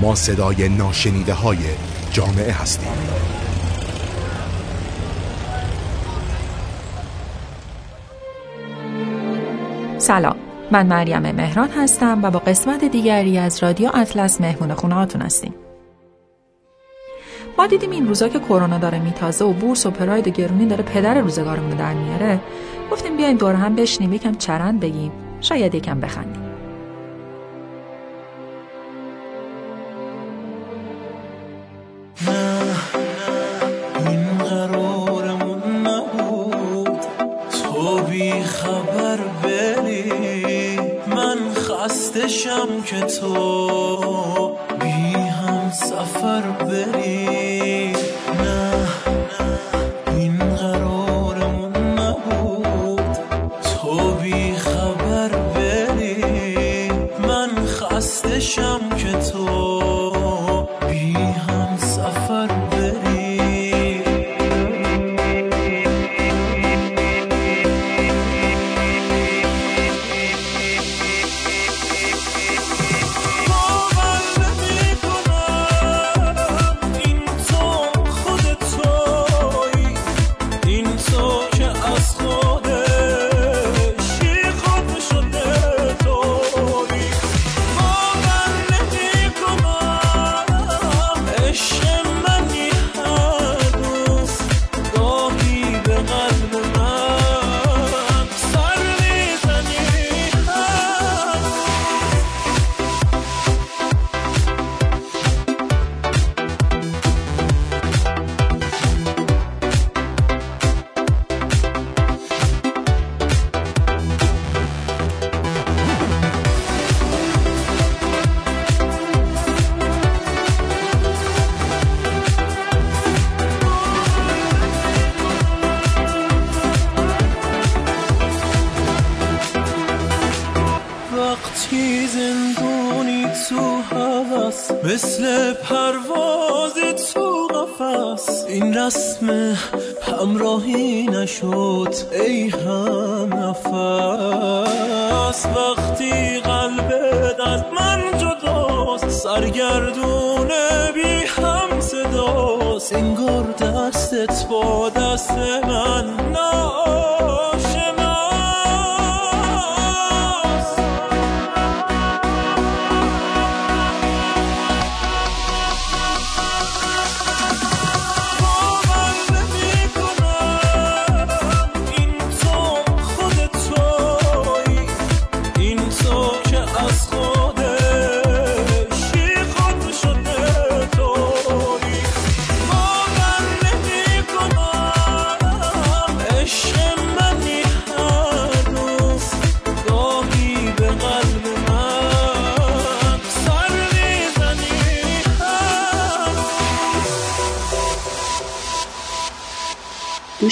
ما صدای ناشنیده های جامعه هستیم. سلام. من مریم مهران هستم و با قسمت دیگری از رادیو اطلس مهمون خونه هاتون هستیم. ما دیدیم این روزا که کرونا داره میتازه و بورس و پراید و گرونی داره پدر روزگارمون در میاره. گفتیم بیایم دور هم بشنیم یکم چرند بگیم. شاید یکم بخندیم. رسم همراهی نشد ای هم نفس. وقتی قلبت از من جداست سرگردونه بی هم صداست. انگار دستت با دست من ناشناست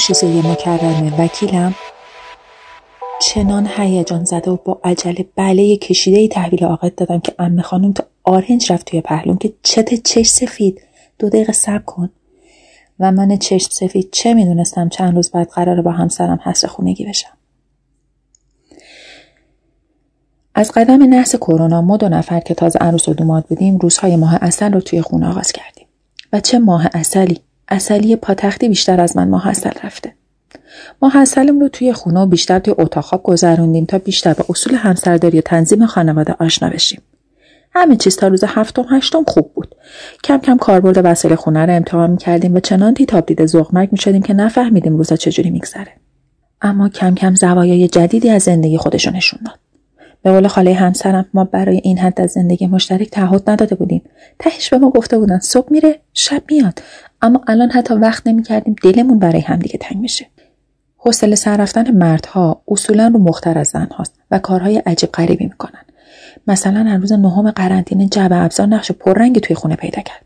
دوشیزه مکرم وکیلم چنان هیجان زده و با عجله بله کشیده تحویل عاقد دادم که امه خانم تو آرنج رفت توی پهلوم که چت چش سفید. دو دقیقه صبر کن. و من چشم سفید چه می‌دونستم چند روز بعد قراره با همسرم حسر خونگی بشم. از قدم نحس کرونا ما دو نفر که تازه عروس و دوماد بودیم روزهای ماه اصل رو توی خونه آغاز کردیم. و چه ماه اصلی؟ اصلی پاتختی بیشتر از من ماه اصل رفته. ماه اصلم رو توی خونه و بیشتر توی اتاق خواب گذروندیم تا بیشتر با اصول همسرداری و تنظیم خانواده آشنا بشیم. همه چیز تا روز هفتم هشتم خوب بود. کم کم کاربرد وسایل خونه رو امتحان می‌کردیم و چنان تیتاب دیده ذوقمک می‌شدیم که نفهمیدیم روزا چجوری میگذره. اما کم کم زوایای جدیدی از زندگی خودشو نشون داد. به قول خاله همسرم ما برای این حد از زندگی مشترک تعهد نداده بودیم. تهش به ما گفته بودن صبح میره شب میاد. اما الان حتی وقت نمی‌کردیم دلمون برای همدیگه تنگ بشه. حوصله سر رفتن مردها اصولا رو مختر از زنهاست و کارهای عجیب غریبی می‌کنن. مثلا هر روز نهم قرنطینه جعبه ابزار نقش پررنگی توی خونه پیدا کرد.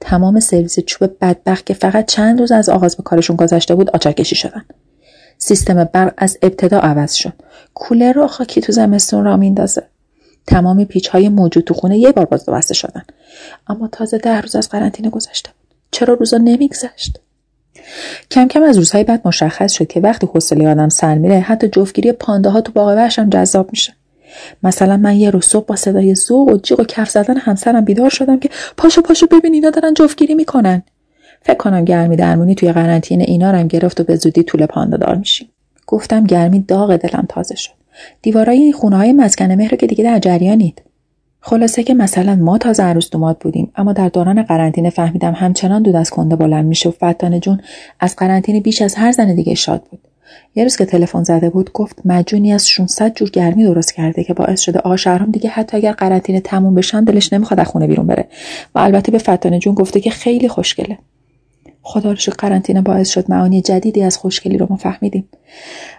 تمام سرویس چوب بدبخت که فقط چند روز از آغاز به کارشون گذشته بود آچارکشی شدن. سیستم برق از ابتدا عوض شد. کولر رو خاکی تو زمستون را میندازه تمام پیچ های موجود تو خونه یه بار باز بسته شدن. اما تازه ده روز از قرنطینه گذشته. چرا روزا نمیگذشت؟ کم کم از روزهای بعد مشخص شد که وقتی حوصله آدم سر میره حتی جفتگیری پانده ها تو باغ وحش هم جذاب میشه. مثلا من یه روز صبح با صدای ذوق و جیغ و کف زدن همسرم بیدار شدم که پاشو پاشو ببین اینا دارن جفتگیری می‌کنن. فکر کنم گرمی درمونی توی قرنطینه اینا رو هم گرفت و به زودی طول پاندا دار میشیم. گفتم گرمی داغ دلم تازه شد. دیوارای این خونه های مسکن مهر که دیگه در جریانید. خلاصه که مثلا ما تازه عروس دوماد بودیم اما در دوران قرنطینه فهمیدم همچنان دود از کنده بلند میشه و فتانه جون از قرنطینه بیش از هر زن دیگه شاد بود. یه روز که تلفن زده بود گفت مجونی از 600 جور گرمی درست کرده که باعث شده آشرام دیگه حتی اگر قرنطینه تموم بشن دلش نمی‌خواد از خونه بیرون بره. و البته به فتانه جون گفته که خیلی خوشگله. خدا رو قرنطینه باعث شد معانی جدیدی از خوشگلی رو ما فهمیدیم.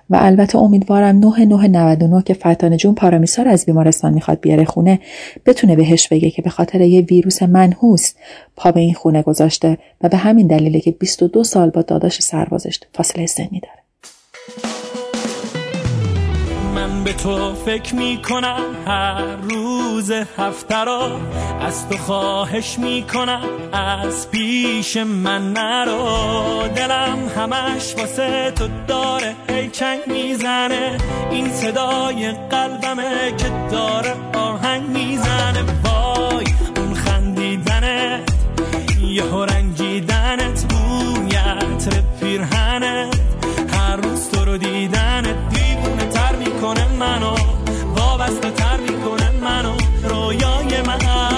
و البته امیدوارم 9999 که فتانه جون پارامیسار از بیمارستان می‌خواد بیاره خونه بتونه بهش بگه که به خاطر یه ویروس منحوس پا به این خونه گذاشته و به همین دلیله که 22 سال با داداش سربازش فاصله سنی داره. من به تو فکر می‌کنم. هر روز هفته را از تو خواهش می‌کنم. از پیش من نرو. دلم همش واسه تو داره. هی چنگ می‌زنه. این صدای قلبمه که داره آهنگ می‌زنه. وای اون خندیدنت یه رنگیدنت بویت پیرهنت هر روز تو رو دیدنت. می‌کنه منو وابسته تر می‌کنه منو رویای من.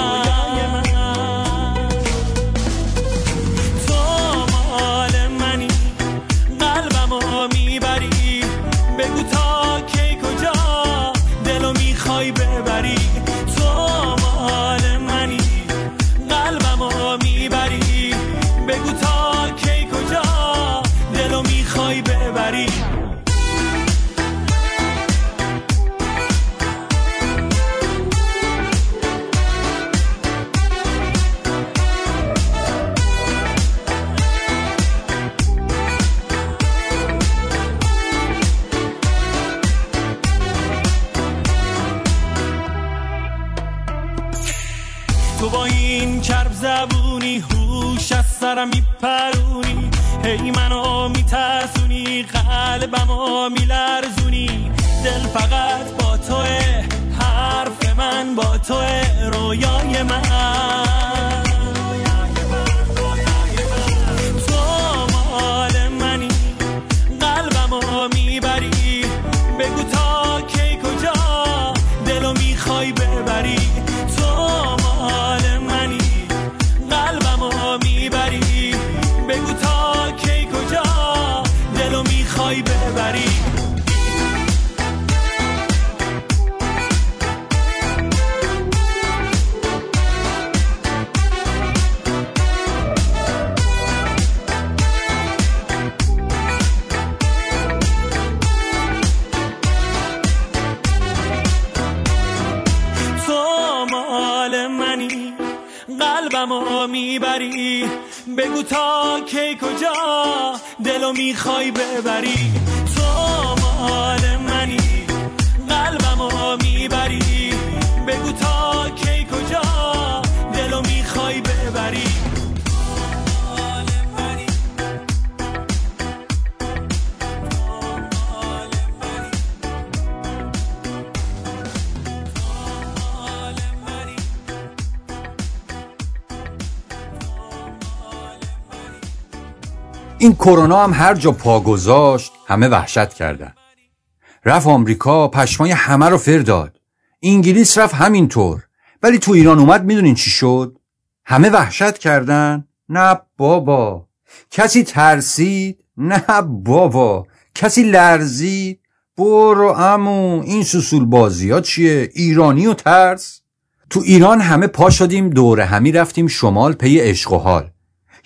میپرونی هی منو میترسونی قلبمو میلرزونی. دل فقط با توه حرف من با توه رویای من. دلو می‌خوای ببری؟ تو این کرونا هم هر جا پا گذاشت همه وحشت کردن. رفت آمریکا پشمای همه رو فر داد. انگلیس رفت همینطور. ولی تو ایران اومد می‌دونین چی شد؟ همه وحشت کردن. نه بابا. کسی ترسید؟ نه بابا. کسی لرزید؟ برو امو این سوسول بازی ها چیه؟ ایرانی و ترس. تو ایران همه پا شدیم دوره همی رفتیم شمال پی عشق و حال.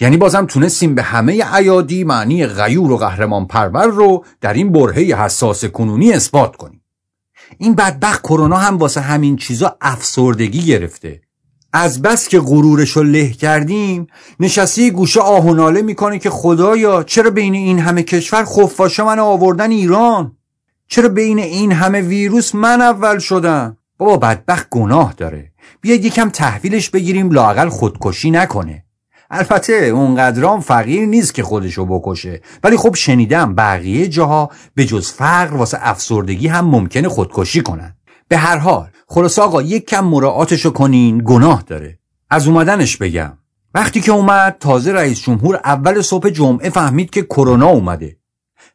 یعنی بازم تونستیم به همه عیادی معنی غیور و قهرمان پرور رو در این برهه حساس کنونی اثبات کنیم. این بدبخت کرونا هم واسه همین چیزا افسردگی گرفته. از بس که غرورش رو له کردیم نشستی گوشه آه و ناله می‌کنه که خدایا چرا بین این همه کشور خفاش من آوردن ایران؟ چرا بین این همه ویروس من اول شدم؟ بابا بدبخت گناه داره. بیاید یکم تحویلش بگیریم لاقل خودکشی نکنه. البته اونقدرام فقیر نیست که خودشو بکشه. ولی خب شنیدم بقیه جاها به جز فقر واسه افسردگی هم ممکنه خودکشی کنن. به هر حال خلاص آقا یک کم مراعاتشو کنین گناه داره. از اومدنش بگم. وقتی که اومد تازه رئیس جمهور اول صبح جمعه فهمید که کرونا اومده.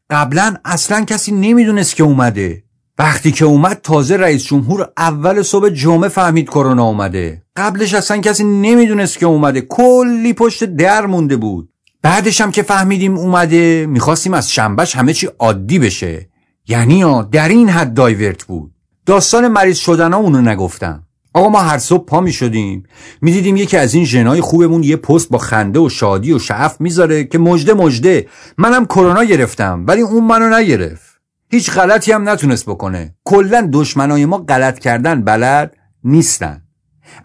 قبلا اصلا کسی نمی‌دونست که اومده. وقتی که اومد تازه رئیس جمهور اول صبح جمعه فهمید کرونا اومده. قبلش اصلا کسی نمی‌دونست که اومده. کلی پشت در مونده بود. بعدش هم که فهمیدیم اومده می‌خواستیم از شنبهش همه چی عادی بشه. یعنی ها در این حد دایورت بود. داستان مریض شدن ها اونو نگفتم. آقا ما هر صبح پا می شدیم می دیدیم یکی از این ژنای خوبمون یه پست با خنده و شادی و شعف می‌ذاره که مجده مجده منم کرونا گرفتم ولی اون منو نگرفت. هیچ غلطی هم نتونست بکنه. کلا دشمنای ما غلط کردن بلد نیستن.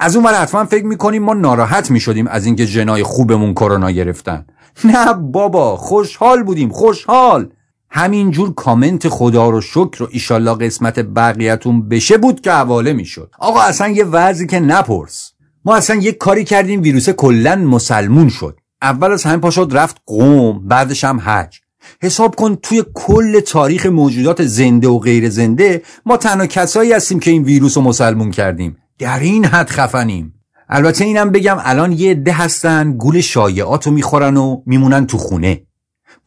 از اون حتما فکر می‌کنیم ما ناراحت می‌شدیم از اینکه جنای خوبمون کرونا گرفتن. نه بابا خوشحال بودیم خوشحال. همینجور کامنت خدا رو شکر و ایشالله قسمت بقیتون بشه بود که حواله می‌شد. آقا اصلا یه وضعی که نپرس. ما اصلا یه کاری کردیم ویروس کلا مسلمون شد. اول از همه پاشد رفت قوم بعدش هم حج. حساب کن توی کل تاریخ موجودات زنده و غیر زنده ما تنها کسایی هستیم که این ویروس رو مسلمون کردیم. در این حد خفنیم. البته اینم بگم الان یه عده هستن گول شایعات رو می‌خورن و میمونن تو خونه.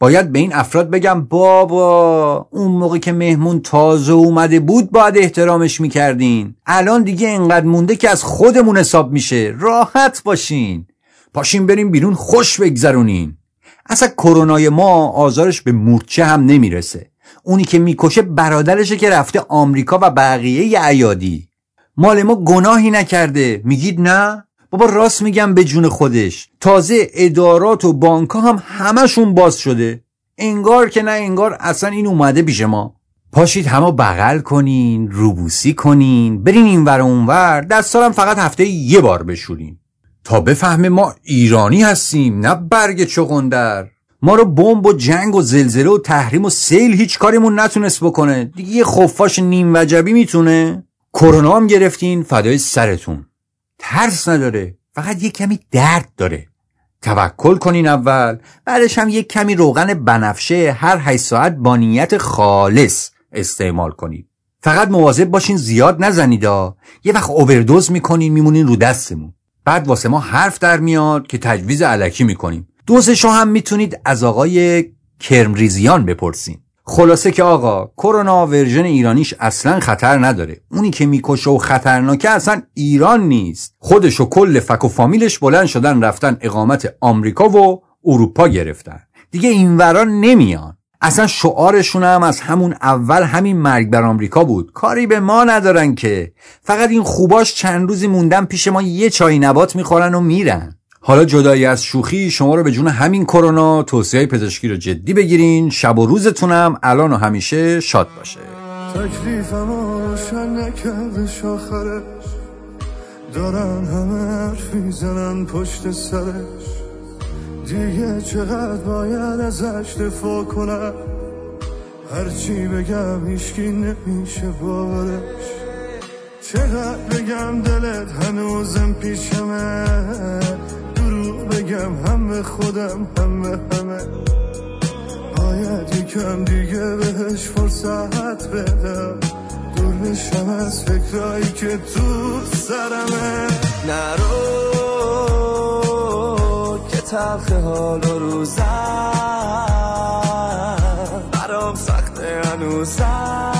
باید به این افراد بگم بابا اون موقع که مهمون تازه اومده بود باید احترامش می‌کردین. الان دیگه انقدر مونده که از خودمون حساب میشه. راحت باشین. پاشین بریم بیرون خوش بگذرونین. اصلا کرونای ما آزارش به مورچه هم نمی‌رسه. اونی که می‌کشه برادرشه که رفته آمریکا و بقیه ایادی مال ما گناهی نکرده. میگید نه؟ بابا راست میگم به جون خودش. تازه ادارات و بانک هم همشون باز شده. انگار که نه انگار اصلا این اومده پیش ما. پاشید همه بغل کنین روبوسی کنین برین این ور اون ور دستارم فقط هفته یه بار بشورین. تا بفهمه ما ایرانی هستیم نه برگ چغندر. ما رو بمب و جنگ و زلزله و تحریم و سیل هیچ کاریمون نتونست بکنه. دیگه یه خفاش نیم وجبی می‌تونه. کرونا هم گرفتین فدای سرتون. ترس نداره فقط یه کمی درد داره. توکل کنین اول بعدش هم یک کمی روغن بنفشه هر 8 ساعت با نیت خالص استعمال کنید فقط مواظب باشین زیاد نزنیدا یه وقت اووردوز می‌کنین میمونین رو دستمون. بعد واسه ما حرف در میاد که تجویز علکی می‌کنیم. دوزشو هم می‌تونید از آقای کرمریزیان بپرسین. خلاصه که آقا کرونا ورژن ایرانیش اصلا خطر نداره. اونی که می‌کشه و خطرناکه اصلا ایران نیست. خودش و کل فک و فامیلش بلند شدن رفتن اقامت آمریکا و اروپا گرفتن. دیگه اینوران نمیان. اصلا شعارشون هم از همون اول همین مرگ بر آمریکا بود. کاری به ما ندارن که. فقط این خوباش چند روزی موندن پیش ما یه چای نبات می‌خورن و میرن. حالا جدایی از شوخی شما رو به جون همین کرونا توصیه پزشکی رو جدی بگیرین. شب و روزتونم الان و همیشه شاد باشه. تکلیفم شاخرش. دارن همه زنن پشت سرش. دیگه چقدر باید ازش دفاع کنم؟ هرچی بگم هیچکی نمیشه باورش. چقدر بگم دلت هنوزم پیشمه بگم هم به خودم هم به همه. باید یکم دیگه بهش فرصت بدم. دور بشم از فکرایی که تو سرمه. تلخ حال و روزم. برام سخته هنوزم.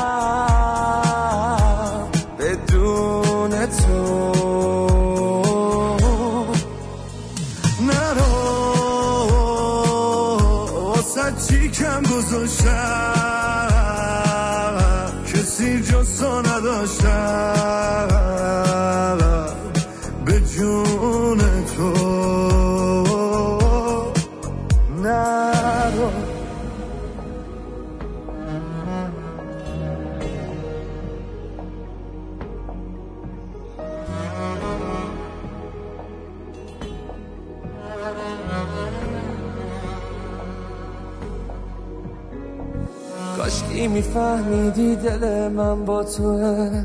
دل من با توه.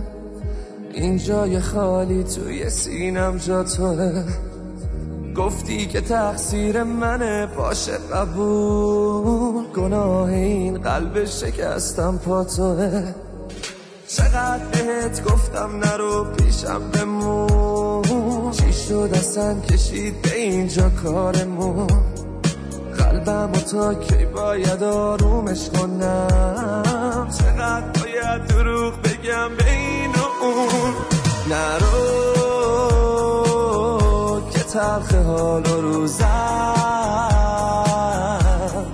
این جای خالی توی سینم جا توه. گفتی که تقصیر منه باشه قبول. گناه این قلب شکستم پا توه. چقدر بهت گفتم نرو پیشم بمون. چی شد اصلا کشید به اینجا کارمون؟ قلبم و تا کی باید آرومش کنم؟ چقدر باید دروغ بگم به این و اون. نرو که تلخ حال و روزم.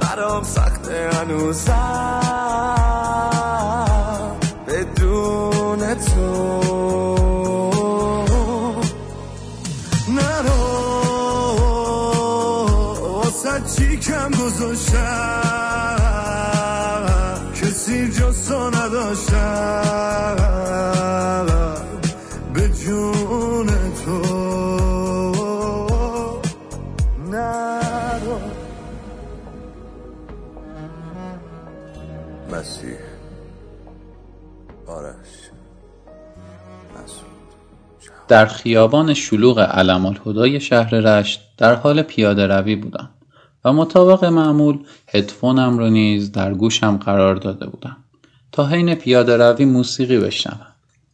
برام سخته هنوزم. جون تو. نرو. مسیح. آرش. مسعود. در خیابان شلوغ علم الهدای شهر رشت در حال پیاده روی بودم و مطابق معمول هدفونم رو نیز در گوشم قرار داده بودم تا حین پیاده روی موسیقی بشنوم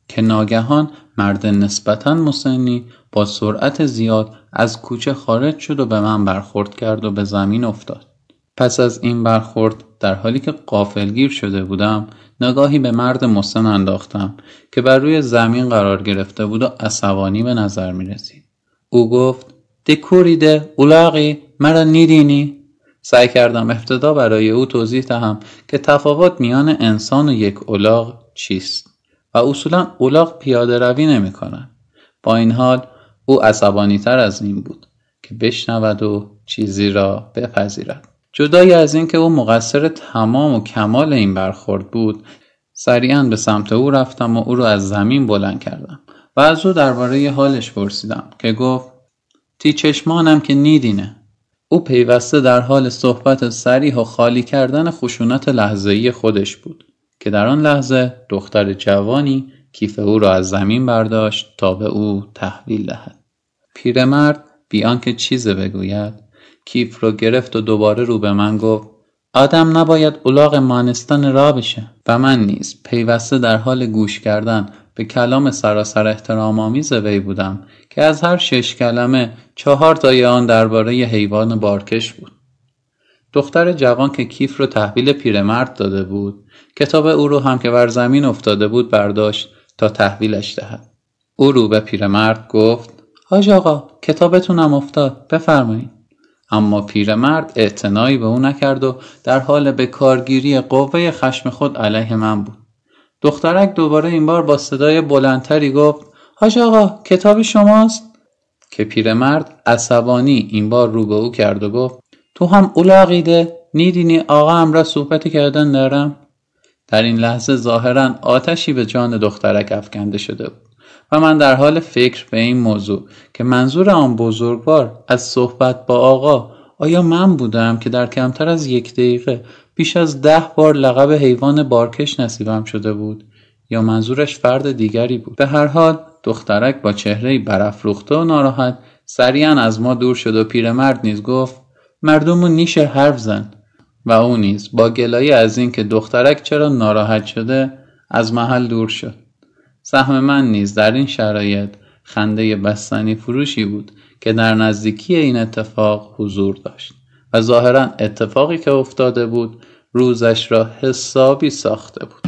که ناگهان مرد نسبتا مسنی با سرعت زیاد از کوچه خارج شد و به من برخورد کرد و به زمین افتاد پس از این برخورد در حالی که قافلگیر شده بودم نگاهی به مرد مسن انداختم که بر روی زمین قرار گرفته بود و عصبانی به نظر می رسید. او گفت دکوریده اولاغی مرا نیدینی؟ سعی کردم ابتدا برای او توضیح دهم که تفاوت میان انسان و یک اولاغ چیست و اصولا اولاغ پیاده روی نمی کنن. با این حال او عصبانی تر از این بود که بشنود و چیزی را بپذیرد. جدای از اینکه او مقصر تمام و کمال این برخورد بود سریعا به سمت او رفتم و او را از زمین بلند کردم و از او درباره حالش پرسیدم که گفت تی چشمانم که نیدینه او پیوسته در حال صحبت سریح و خالی کردن خشونت لحظه‌ای خودش بود که در آن لحظه دختر جوانی کیف او را از زمین برداشت تا به او تحویل دهد. پیرمرد بی آنکه چیزی بگوید کیف رو گرفت و دوباره رو به من گفت آدم نباید اولاغ مانستان را بشه و من نیز پیوسته در حال گوش کردن به کلام سراسر احترام آمیز وی بودم که از هر شش کلمه چهار تای آن درباره حیوان بارکش بود. دختر جوان که کیف رو تحویل پیرمرد داده بود کتاب او رو هم که بر زمین افتاده بود برداشت تا تحویلش دهد. او رو به پیرمرد گفت حاج آقا کتابتونم افتاد بفرمایید. اما پیرمرد اعتنایی به او نکرد و در حال به کارگیری قوه خشم خود علیه من بود. دخترک دوباره این بار با صدای بلندتری گفت حاج آقا کتاب شماست؟ که پیرمرد عصبانی این بار رو به او کرد و گفت تو هم اولاقیده نیدینی آقا هم را صحبتی کردن دارم؟ در این لحظه ظاهرا آتشی به جان دخترک افکنده شده بود. و من در حال فکر به این موضوع که منظور آن بزرگوار از صحبت با آقا آیا من بودم که در کمتر از یک دقیقه بیش از ده بار لقب حیوان بارکش نصیبم شده بود؟ یا منظورش فرد دیگری بود؟ به هر حال دخترک با چهره برافروخته و ناراحت سریعا از ما دور شد و پیرمرد نیز گفت مردمو نیش حرف زن. و او نیز با گلایه از اینکه دخترک چرا ناراحت شده از محل دور شد. سهم من نیز در این شرایط خنده بستنی فروشی بود که در نزدیکی این اتفاق حضور داشت. و ظاهرا اتفاقی که افتاده بود روزش را حسابی ساخته بود.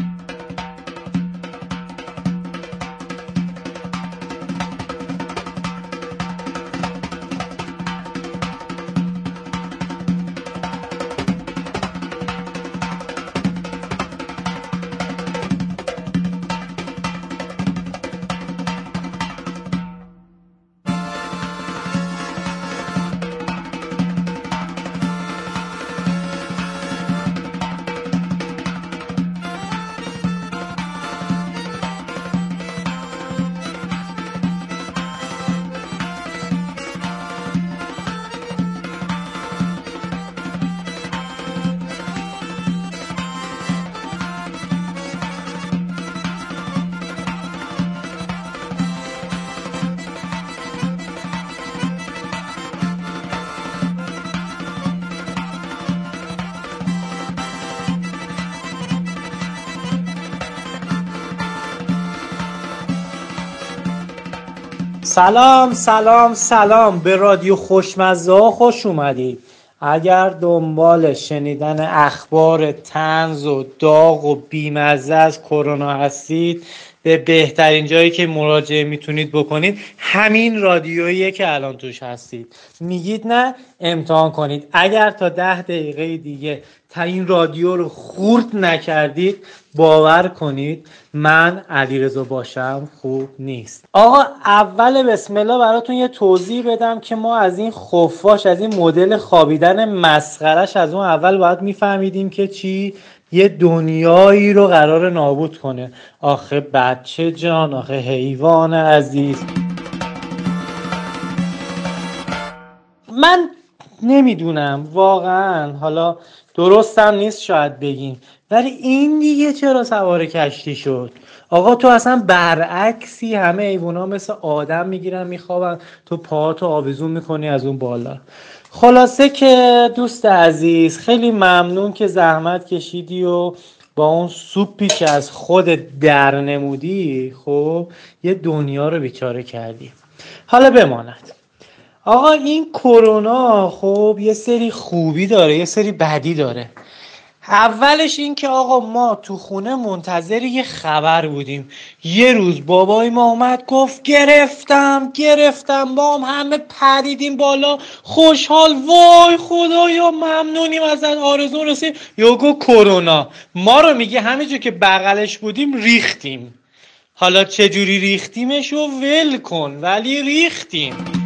سلام سلام سلام. به رادیو خوشمزه ها خوش اومدید اگر دنبال شنیدن اخبار تنز و داغ و بیمزه از کرونا هستید به بهترین جایی که مراجعه می‌تونید بکنید همین رادیوییه که الان توش هستید. میگید نه امتحان کنید. اگر تا ده دقیقه دیگه تا این رادیو رو خورد نکردید باور کنید من علیرضا باشم خوب نیست. آقا اول بسم الله براتون یه توضیح بدم که ما از این خفاش از این مدل خوابیدن مسخرش از اون اول باید میفهمیدیم که چی؟ یه دنیایی رو قرار نابود کنه. آخه بچه جان آخه حیوان عزیز. من نمی‌دونم واقعا. حالا درستم نیست شاید بگیم ولی این دیگه چرا سوار کشتی شد؟ آقا تو اصلا برعکسی همه ایوونا مثل آدم می‌گیرن میخوابن تو پاهاتو آویزون می‌کنی از اون بالا. خلاصه که دوست عزیز خیلی ممنون که زحمت کشیدی و با اون سوپی که از خود در نمودی خب یه دنیا رو بیچاره کردی. حالا بماند. آقا این کرونا خب یه سری خوبی داره یه سری بدی داره. اولش این که آقا ما تو خونه منتظر یه خبر بودیم. یه روز بابای ما اومد گفت گرفتم گرفتم با هم همه پریدیم بالا. خوشحال وای خدایا ممنونیم ازن آرزو رسید. یوگو کرونا. ما رو میگه همینجور که بغلش بودیم ریختیم. حالا چجوری ریختیمش رو ول کن ولی ریختیم.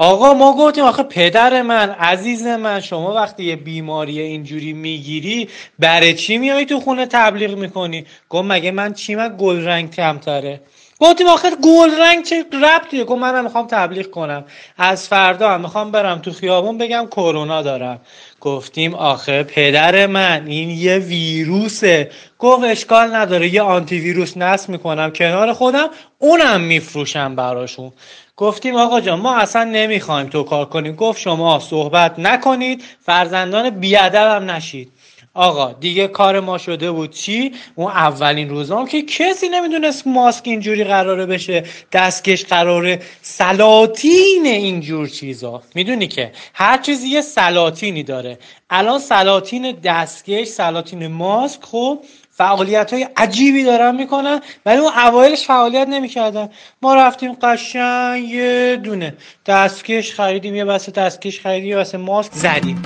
آقا ما گفتیم آخه پدر من عزیز من شما وقتی یه بیماری اینجوری می‌گیری برای چی میای تو خونه تبلیغ می‌کنی؟ گفت مگه من چیم گل رنگ کمتره. گفتیم آخه گل رنگ چه ربطیه؟ گفت منم می‌خوام تبلیغ کنم. از فردا هم می‌خوام برم تو خیابون بگم کرونا دارم. گفتیم آخه پدر من این یه ویروسه. گفت اشکال نداره یه آنتی ویروس نصب می‌کنم کنار خودم اونم میفروشم براشون. گفتیم آقا جان ما اصلا نمی‌خوایم تو کار کنیم. گفت شما صحبت نکنید فرزندان بیادب هم نشید. آقا دیگه کار ما شده بود چی؟ اون اولین روزام که کسی نمی‌دونست ماسک اینجوری قراره بشه دستکش قراره. سلاطین اینجور چیزا. می‌دونی که هر چیزی یه سلاطینی داره. الان سلاطین دستکش سلاطین ماسک خب فعالیت های عجیبی دارن می‌کنن ولی اون اوایلش فعالیت نمی‌کردن. ما رفتیم قشنگ یه دونه. دستکش خریدیم یه بسته دستکش خریدیم یه بسته ماسک زدیم.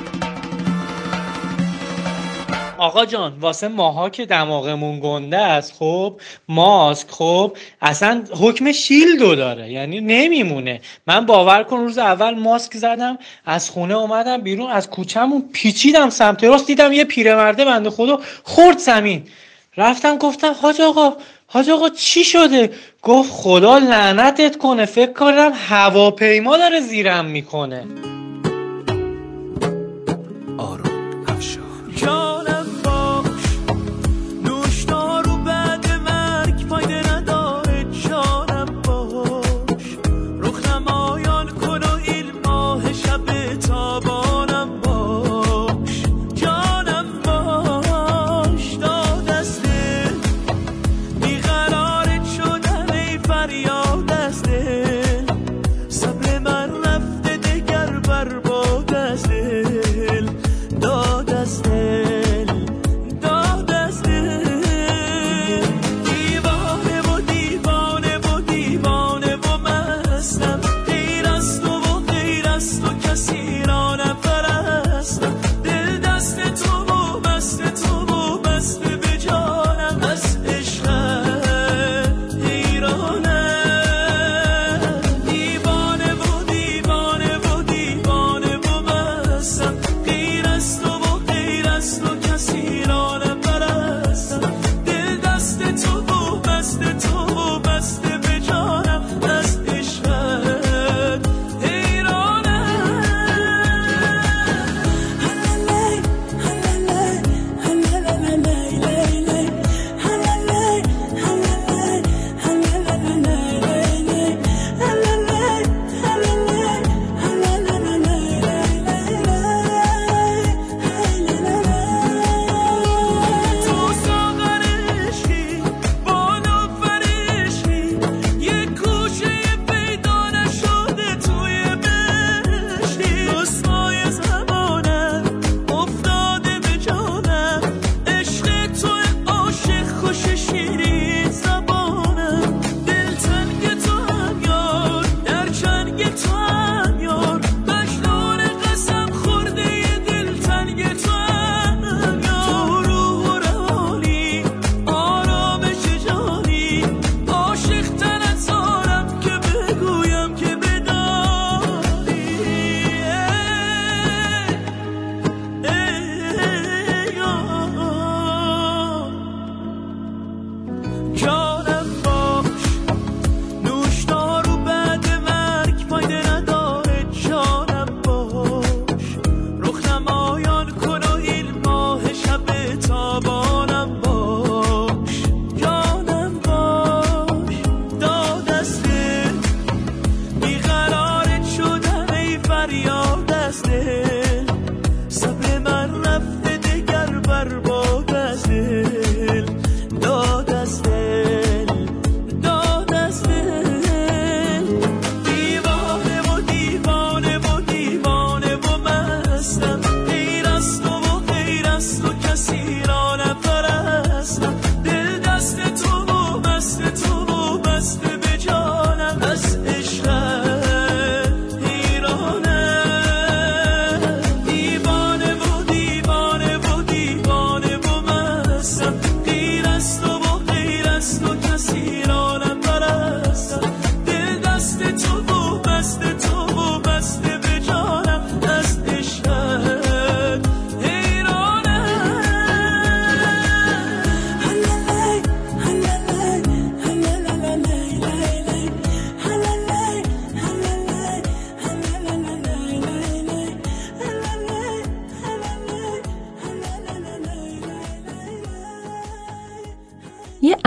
آقا جان واسه ماها که دماغمون گنده است خب ماسک خب اصلا حکم شیلدو داره یعنی نمیمونه. من باور کن روز اول ماسک زدم از خونه اومدم بیرون از کوچهمون پیچیدم سمت راست دیدم یه پیرمرده بنده خدا خورد زمین. رفتم گفتم حاج آقا حاج آقا چی شده؟ گفت خدا لعنتت کنه فکر کنم هواپیما داره زیرم می‌کنه.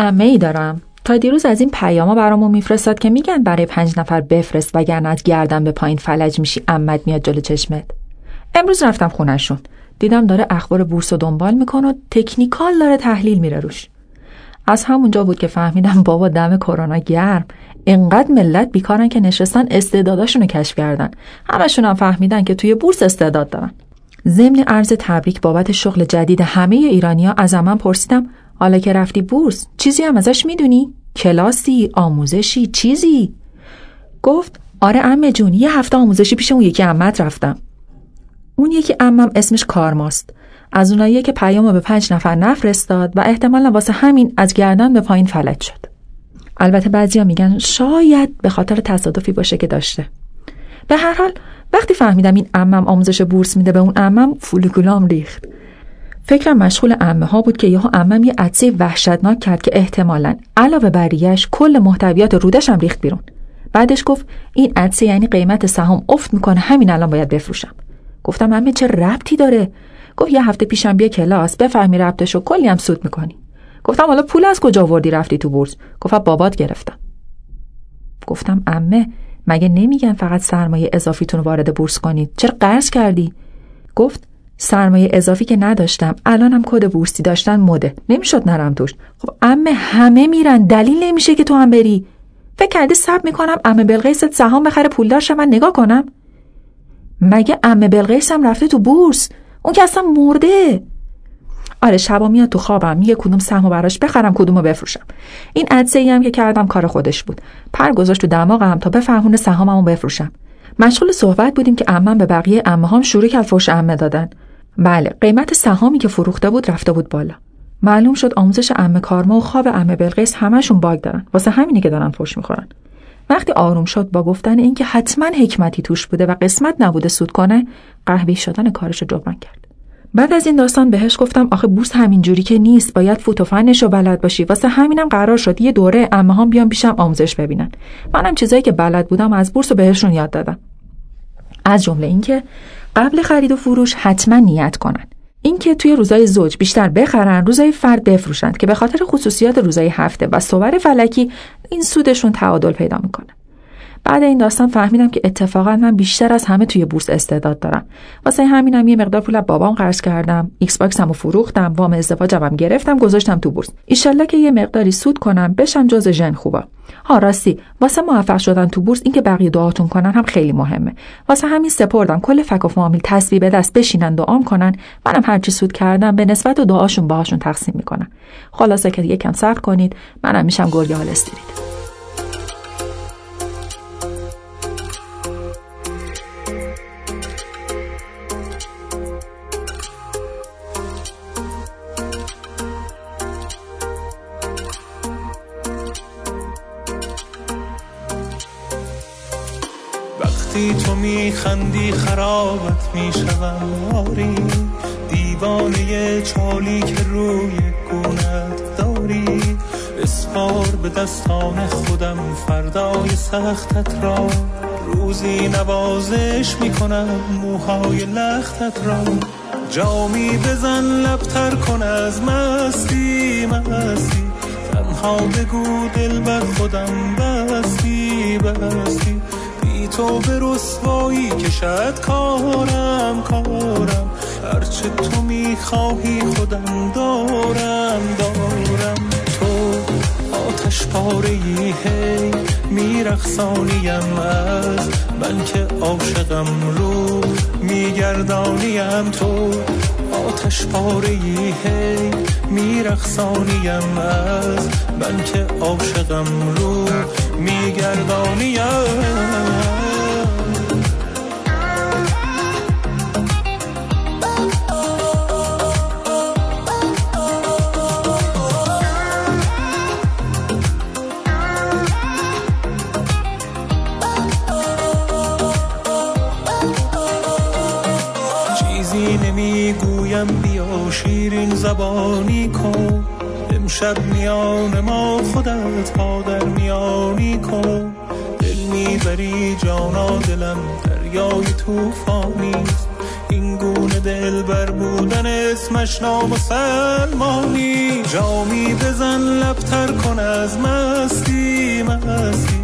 عمه ای دارم. تا دیروز از این پیاما برامون میفرستاد که میگن برای پنج نفر بفرست وگرنه از گردن به پایین فلج میشی امت میاد جلو چشمت. امروز رفتم خونشون دیدم داره اخبار بورس رو دنبال می‌کنه و تکنیکال داره تحلیل میره روش. از همونجا بود که فهمیدم بابا دم کرونا گرم. اینقدر ملت بیکارن که نشستن استعداداشون رو کشف کردن. همشون هم فهمیدن که توی بورس استعداد دارن. ضمن عرض تبریک بابت شغل جدید همه ایرانیا از من پرسیدم حالا که رفتی بورس چیزی هم ازش می‌دونی؟ کلاسی آموزشی چیزی. گفت آره امه جون یه هفته آموزشی پیش اون یکی امت رفتم. اون یکی امم اسمش کارماست. از اوناییه که پیامو به پنج نفر نفرستاد و احتمالا واسه همین از گردن به پایین فلج شد. البته بعضیا میگن شاید به خاطر تصادفی باشه که داشته. به هر حال وقتی فهمیدم این امم آموزش بورس میده به اون امم فولکولام ریخت. فکرم مشغول امه ها بود که یهو امم یه عدسه وحشتناک کرد که احتمالا علاوه بریش کل محتویات رودش هم ریخت بیرون. بعدش گفت این عدسه یعنی قیمت سهام افت می‌کنه همین الان باید بفروشم. گفتم امه چه ربطی داره؟ گفت یه هفته پیشم بیا کلاس بفهمی ربطشو کلی هم سود می‌کنی. گفتم حالا پول از کجا وردی رفتی تو بورس؟ گفت بابات گرفتم. گفتم امه مگه نمیگن فقط سرمایه اضافیتون وارد بورس کنید؟ چرا قرض کردی؟ گفت سرمایه اضافی که نداشتم. الانم کد بورسی داشتن مده. نمی‌شد نرم توش. خب امه همه میرن. دلیل نمیشه که تو هم بری. فکر کردی سب می‌کنم امه بلقیست سهام بخره پولدار من نگاه کنم. مگه امه بلقیس هم رفته تو بورس؟ اون که اصلا مرده. آره شبا میاد تو خوابم. یه کدوم سهمو براش بخرم کدومو بفروشم. این عدسه ای هم که کردم کار خودش بود. پر گذاشت تو دماغم تا بفهمونه سهاممو بفروشم. مشغول صحبت بودیم که عمم به بقیه عمه هم شروع کرد فوش عمه دادن. بله قیمت سهامی که فروخته بود رفته بود بالا. معلوم شد آموزش عمه کارما و خواب عمه بلقیس همشون باگ دارن. واسه همینی که دارن فوش می‌خورن. وقتی آروم شد با گفتن اینکه حتما حکمتی توش بوده و قسمت نبوده سود کنه قهوی شدن کارش رو جبران کرد. بعد از این داستان بهش گفتم آخه بورس همینجوری که نیست باید فوتوفنش رو بلد باشی. واسه همینم قرار شد یه دوره امه هم بیان پیشم آموزش ببینن. منم چیزایی که بلد بودم از بورس رو بهشون یاد دادم. از جمله اینکه قبل خرید و فروش حتما نیت کنن. اینکه توی روزای زوج بیشتر بخرن روزای فرد بفروشند که به خاطر خصوصیات روزای هفته و صور فلکی این سودشون تعادل پیدا می‌کنه. بعد این داستان فهمیدم که اتفاقا من بیشتر از همه توی بورس استعداد دارم. واسه همینم یه مقدار پول بابام قرض کردم. Xbox مو فروختم وام ازدواجم گرفتم گذاشتم تو بورس. ایشالله که یه مقداری سود کنم بشم جز ژن خوبا. ها راستی واسه موفق شدن تو بورس اینکه بقیه دعاتون کنن هم خیلی مهمه. واسه همین سپردم. کل فک و فامیل تصویب به دست بشینن دعام کنن. منم هرچی سود کردم به نسبت و دعاشون باهاشون تقسیم می‌کنم. خلاصه که یکم صبر کنید. منم میشم گرگ استریت وقتی میخندی خرابت می‌شوم آری دیوانه چالی که روی گونت داری. اسپار به دستان خودم فردای سختت را. روزی نوازش می‌کنم موهای لختت را. جامی بزن لبتر کن از مستی مستی. تنها بگو دل بر خودم بستی بستی. تو به رسوایی کشد کارم کارم. هرچه تو می‌خواهی خودم دارم دارم. تو آتش پاره ای هی میرخصانیم از من که عاشقم رو میگردانیم. تو آتش پاره ای هی میرخصانیم از من که عاشقم رو میگردانیم. امشب میان ما خودت پا در میانی کن. دل می‌بری جانا دلم دریای توفانی این گونه دل بر بودن اسمش نامسلمانی جامی بزن لبتر کن از مستی مستی.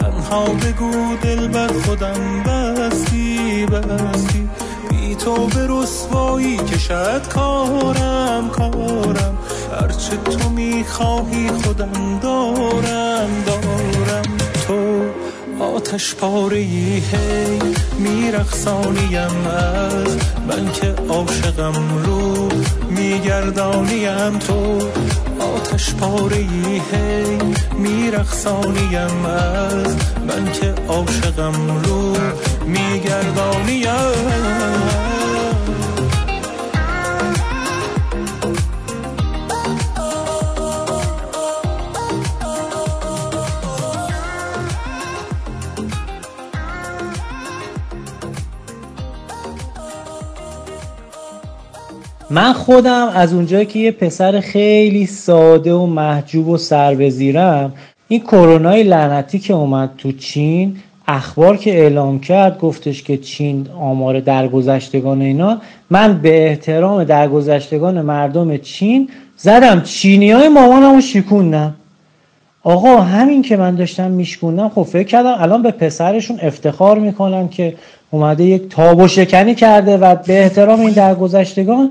تنها بگو دل بر خودم بستی بستی. بی تو به رسوایی کشد کارم کارم. هرچه تو می‌خواهی خودم دارم دارم تو. آتش پاره ای هی میرخصانیم از. من که عاشقم رو میگردانیم تو. آتش پاره ای هی میرخصانیم از. من که عاشقم رو میگردانیم. من خودم از اونجایی که یه پسر خیلی ساده و محجوب و سربزیرم این کرونای لعنتی که اومد تو چین اخبار که اعلام کرد گفتش که چین آمار درگذشتگان اینا من به احترام درگذشتگان مردم چین زدم. چینی های مامانمو شکوندم. آقا همین که من داشتم میشکوندم خب فکر کردم الان به پسرشون افتخار می‌کنم که اومده یک تاب و شکنی کرده و به احترام این درگذشتگان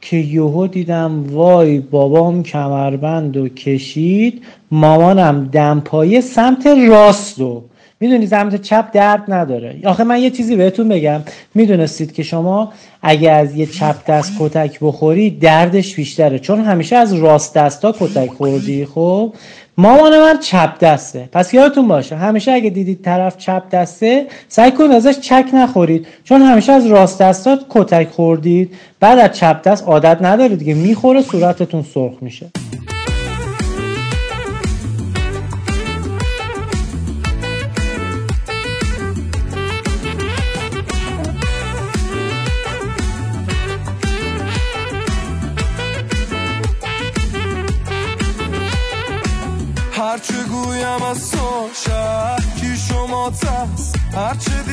که یهو دیدم وای بابام کمربند و کشید مامانم دمپایی سمت راست و می‌دونی سمت چپ درد نداره. آخه من یه چیزی بهتون بگم. می‌دونستید که شما اگه از یه چپ دست کتک بخوری دردش بیشتره. چون همیشه از راست دستا کتک خوردی خب؟ مامان من چپ دسته. پس یادتون باشه همیشه اگه دیدید طرف چپ دسته سعی کنید ازش چک نخورید. چون همیشه از راست دستات کتک خوردید. بعد از چپ دست عادت ندارید دیگه می‌خوره صورتتون سرخ میشه. کی شما تست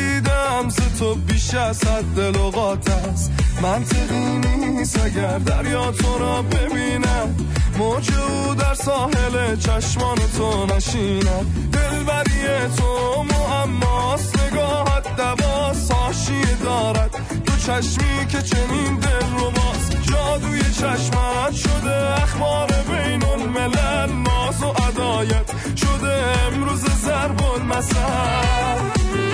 بیش از حد لغات است. منطقی نیست اگر دریا تو را ببینم. موج در ساحل چشمان تو نشینم دلبری تو معماست نگاهت دواس هاشی دارد. تو چشمی که چنین دل رو باز. جادوی چشمت شده اخبار بین الملل. ناز و عدایت شده امروز ضرب المثل.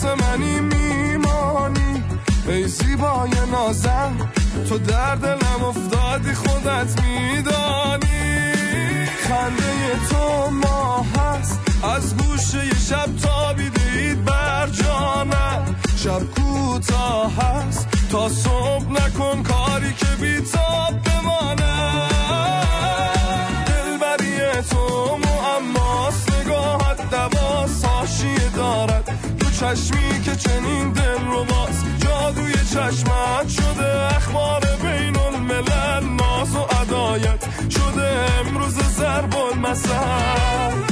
خاص منی میمانی. ای زیبای نازم تو در دلم افتادی خودت میدانی. خنده تو ما هست از گوشه شب تابیدید بر جانم. شب کوتاه هست تا صبح نکن کاری که بیتاب بمانم. دلبری تو معماست چشمی که چنین دل رو باز جادوی چشمت شده اخبار بین الملل ناز و عدایت شده امروز ضرب المثل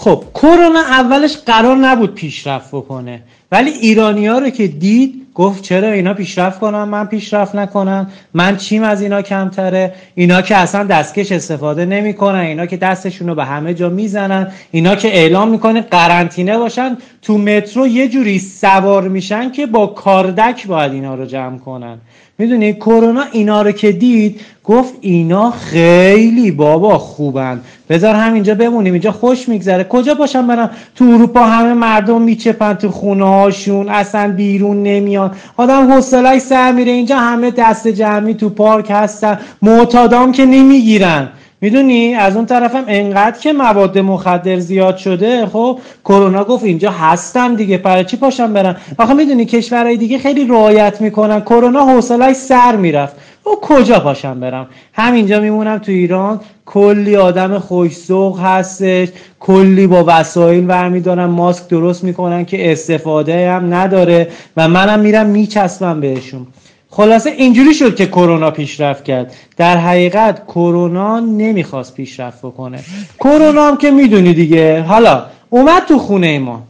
خب کرونا اولش قرار نبود پیشرفت بکنه. ولی ایرانی ها رو که دید گفت چرا اینا پیشرفت کنن؟ من پیشرفت نکنم. من چیم از اینا کمتره؟ اینا که اصلا دستکش استفاده نمی‌کنن. اینا که دستشون رو به همه جا می‌زنن. اینا که اعلام می‌کنه قرنطینه باشن. تو مترو یه جوری سوار میشن که با کاردک باید اینا رو جمع کنن. می‌دونی کرونا اینا رو که دید گفت اینا خیلی بابا خوبن. بذار همینجا بمونیم اینجا خوش میگذره. کجا باشم برم؟ تو اروپا همه مردم میچپن تو خونه هاشون اصلا بیرون نمیان. آدم حوصله سر میره. اینجا همه دست جمعی تو پارک هستن. معتادام که نمی‌گیرن. می‌دونی؟ از اون طرفم انقدر که مواد مخدر زیاد شده خب کرونا گفت اینجا هستم دیگه برای چی پاشم برم آخه می‌دونی کشورهای دیگه خیلی رعایت می‌کنن. کرونا حوصله سر می‌رفت. و کجا پاشم برم همینجا میمونم تو ایران. کلی آدم خوشسوق هستش. کلی با وسایل برمیدارن. ماسک درست می‌کنن که استفاده هم نداره. و منم میرم میچسبم بهشون. خلاصه اینجوری شد که کرونا پیشرفت کرد. در حقیقت کرونا نمی‌خواست پیشرفت بکنه. کرونا هم که می‌دونی دیگه. حالا اومد تو خونه ما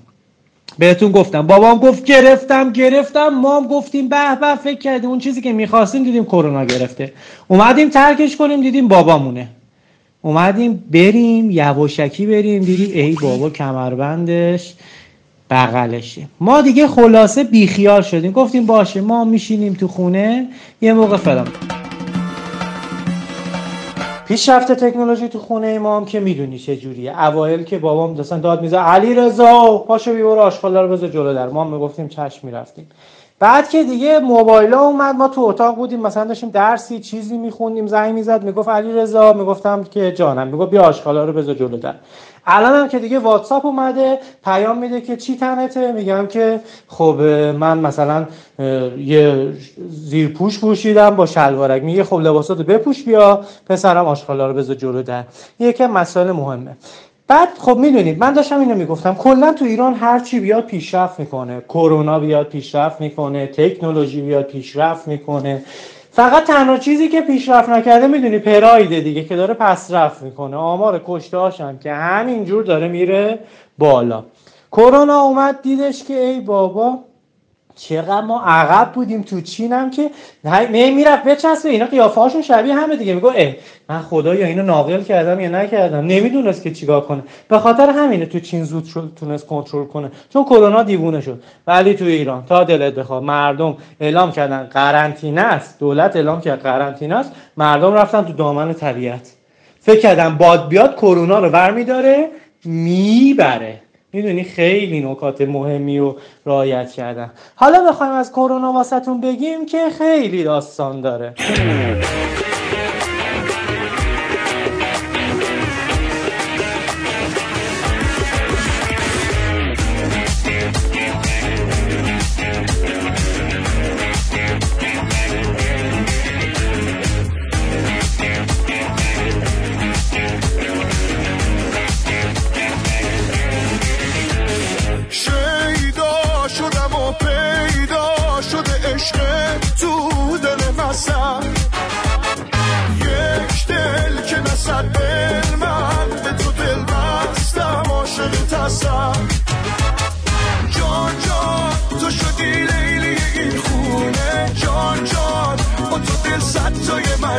بهتون گفتم. بابام گفت گرفتم گرفتم. ما هم گفتیم به به فکر کردیم. اون چیزی که می‌خواستیم دیدیم کرونا گرفته. اومدیم ترکش کنیم دیدیم بابامونه. اومدیم بریم یواشکی بریم. دیدیم ای بابا کمربندش. بغلشه. ما دیگه خلاصه بیخیال شدیم. گفتیم باشه ما میشینیم تو خونه. یه موقع فلان پیشرفت تکنولوژی تو خونه ما هم که می‌دونی چه جوریه. اوایل که بابام مثلا داد میزه علی رضا پاشو بیور آشغالا رو بذار جلو در. ما می‌گفتیم چشم می‌رفتیم. بعد که دیگه موبایل اومد ما تو اتاق بودیم مثلا داشتیم درسی چیزی میخوندیم زنگ می‌زد می‌گفت علی رضا می‌گفتم که جانم. می‌گفت بیا آشغالا رو بذار جلو در. الان هم که دیگه واتساپ اومده پیام میده که چی تنته؟ میگم که خب من مثلا یه زیرپوش پوشیدم با شلوارک. میگه خب لباساتو بپوش بیا پسرم آشغالا رو بذار جلو در. یکی مسائل مهمه. بعد خب می‌دونید من داشتم اینو می‌گفتم کلا تو ایران هر چی بیاد پیشرفت می‌کنه. کرونا بیاد پیشرفت می‌کنه تکنولوژی بیاد پیشرفت می‌کنه. فقط تنها چیزی که پیشرفت نکرده می‌دونی پرایده دیگه که داره پسرفت می‌کنه. آمار کشته هاشم که همینجور داره میره بالا. کرونا اومد دیدش که ای بابا چقدر ما عقب بودیم تو چینم که نه می‌رفت بچسبه. اینا قیافه هاشون شبیه همه دیگه. میگو اه من خدا یا اینو ناقل کردم یا نکردم؟ نمی‌دونست که چیکار کنه. به خاطر همینه تو چین زود شد تونست کنترل کنه. چون کرونا دیوونه شد. ولی تو ایران تا دلت بخواد مردم اعلام کردن قرنطینه است. دولت اعلام کرد قرنطینه است. مردم رفتن تو دامن طبیعت. فکر کردن باد بیاد کرونا رو برمیداره می‌بره. می‌دونی خیلی نکات مهمی رو رعایت کردن. حالا بخوایم از کرونا واسهتون بگیم که خیلی داستان داره.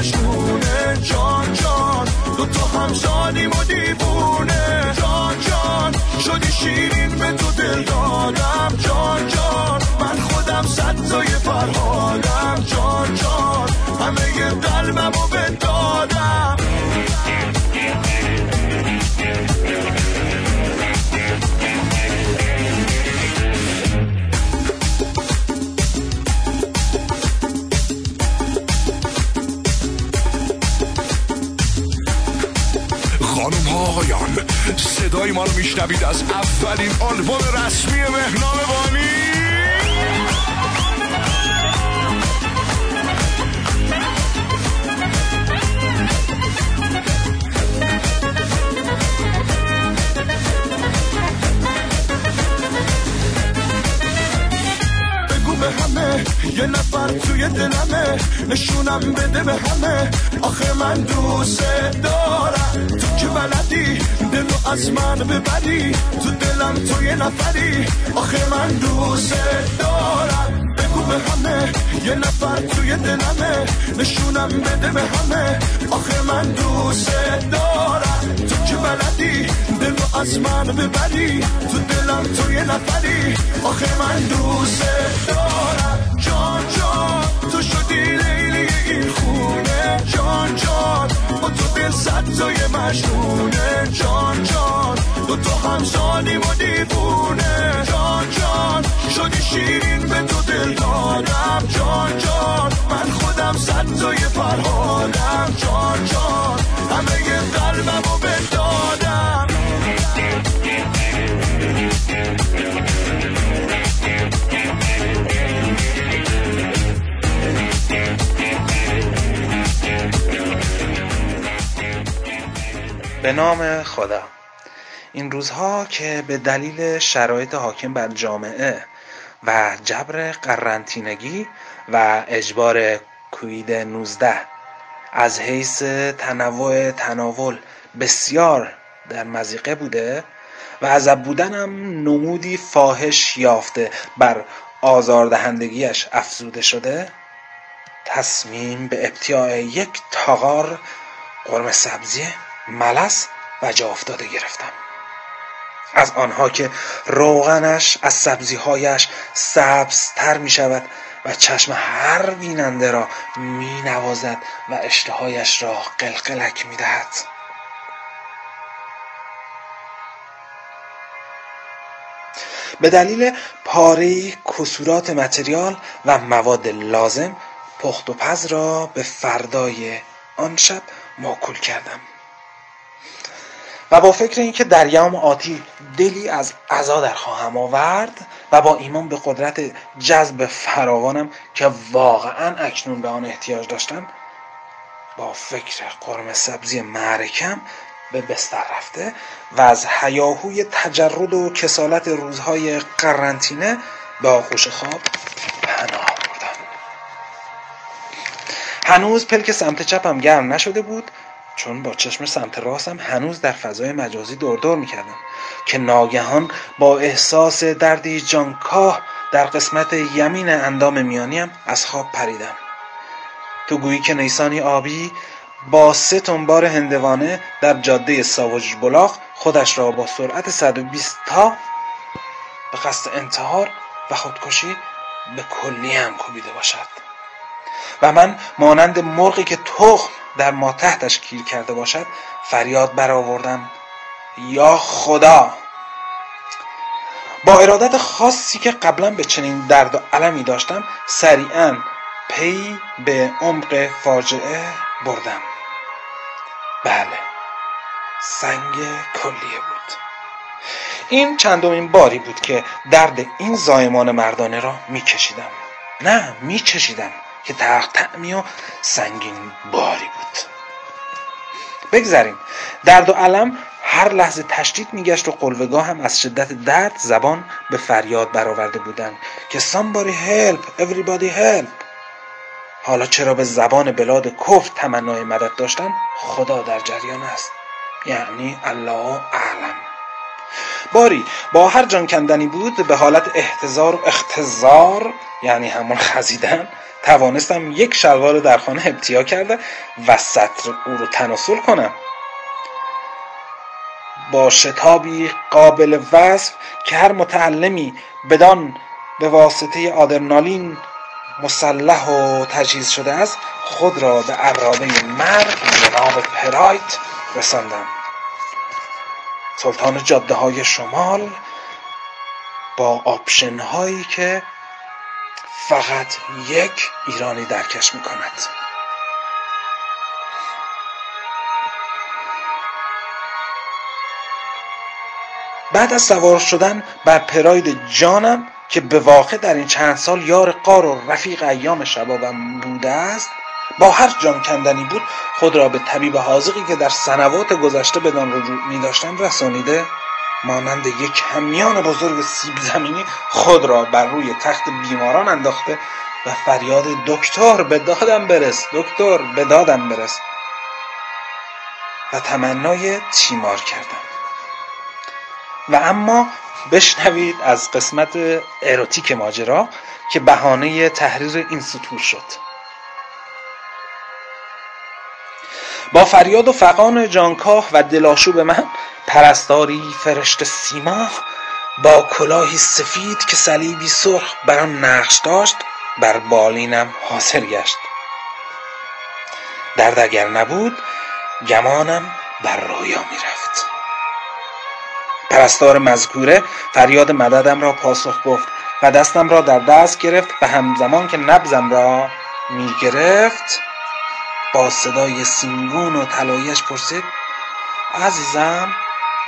مجنونه جان جان. دو تا همزادیم و دیوونه. جان جان شدی شیرین به تو دل دادم. جان جان من خودم صد تای فرهادم. جان جان همه قلبم و به صدای ما رو میشنوید از اولین آلبوم رسمی مهنام بانی به همه یه نفر توی دلمه نشونم بده به همه. آخه من دوست دارم. تو که از من ببری تو دلم تو یه نفری. آخه من دوست دارم. بگو به همه یه نفر توی دلمه. نشونم بده به همه. آخه من دوست دارم. تو که بلدی دلو از من ببری. تو دلم تو یه نفری. آخه من دوست دارم. جان جان تو شدی این خونه جان جان با تو دل سبزای مشنونه جان جان دو هم همسانی و دیوونه. جان جان شدی شیرین به تو دل دارم جان جان من خودم سبزای فرهادم جان جان همه قلبم و بدادم به نام خدا. این روزها که به دلیل شرایط حاکم بر جامعه و جبر قرنطینگی و اجبار کوید 19 از حیث تنوع تناول بسیار در مزیقه بوده و عذب بودنم نمودی فاحش یافته بر آزاردهندگیش افزوده شده تصمیم به ابتیاع یک تاغار قرمه سبزی ملس و جا افتاده گرفتم از آنها که روغنش از سبزیهایش سبزتر می شود و چشم هر بیننده را می نوازد و اشتهایش را قلقلک می دهد. به دلیل پاره کسورات متریال و مواد لازم پخت و پز را به فردای آن شب موکول کردم و با فکر اینکه در یوم آتی دلی از عزا در خواهم آورد و با ایمان به قدرت جذب فراوانم که واقعا اکنون به آن احتیاج داشتم با فکر قرم سبزی معرکم به بستر رفته و از حیاهوی تجرد و کسالت روزهای قرنطینه به آغوش خواب پناه بردم. هنوز پلک سمت چپم گرم نشده بود چون با چشم سمت راستم هنوز در فضای مجازی دور دور می‌کردم که ناگهان با احساس دردی جانکاه در قسمت یمین اندام میانیم از خواب پریدم. تو گویی که نیسانی آبی با سه تنبار هندوانه در جاده ساوج بلاغ خودش را با سرعت 120 تا به قصد انتحار و خودکشی به کلی هم کوبیده باشد. و من مانند مرغی که تخم در ما تحتش کیر کرده باشد فریاد برآوردم یا خدا! با ارادت خاصی که قبلا به چنین درد و علمی داشتم سریعا پی به عمق فاجعه بردم. بله سنگ کلیه بود. این چندمین باری بود که درد این زایمان مردانه را میکشیدم. نه میچشیدم. که تعمی و سنگین باری بود. بگذریم. درد و علم هر لحظه تشدید میگشت و قلوگاه هم از شدت درد زبان به فریاد برآورده بودند که somebody help everybody help. حالا چرا به زبان بلاد کفر تمنای مدد داشتن؟ خدا در جریان است. یعنی الله اعلم. باری با هر جان کندنی بود به حالت احتضار و اختزار یعنی همون خزیدن توانستم یک شلوار در خانه ابتیا کرده و سطر او رو تناسل کنم. با شتابی قابل وصف که هر متعلمی بدان به واسطه آدرنالین مسلح و تجهیز شده است خود را به عرابه مرگ جناب پرایت رساندم. سلطان جاده های شمال با آپشن هایی که فقط یک ایرانی درکش می کند بعد از سوار شدن بر پراید جانم که به واقع در این چند سال یار قار و رفیق ایام شبابم بوده است با هر جان کندنی بود خود را به طبیب حاضقی که در سنوات گذشته بدان رجوع می داشتم رسانیده مانند یک همیان بزرگ سیب زمینی خود را بر روی تخت بیماران انداخته و فریاد دکتر به دادم برس دکتر به دادم برس. و تمنای تیمار کردم و اما بشنوید از قسمت اروتیک ماجرا که بهانه تحریر این سطور شد. با فریاد و فقان جانکاه و دلاشوب من پرستاری فرشت سیماه با کلاهی سفید که صلیبی سرخ بر آن نقش داشت بر بالینم حاضر گشت. درد اگر نبود گمانم بر رویا می‌رفت. پرستار مذکوره فریاد مددم را پاسخ گفت و دستم را در دست گرفت و همزمان که نبزم را می‌گرفت با صدای سینگون و طلایش پرسید عزیزم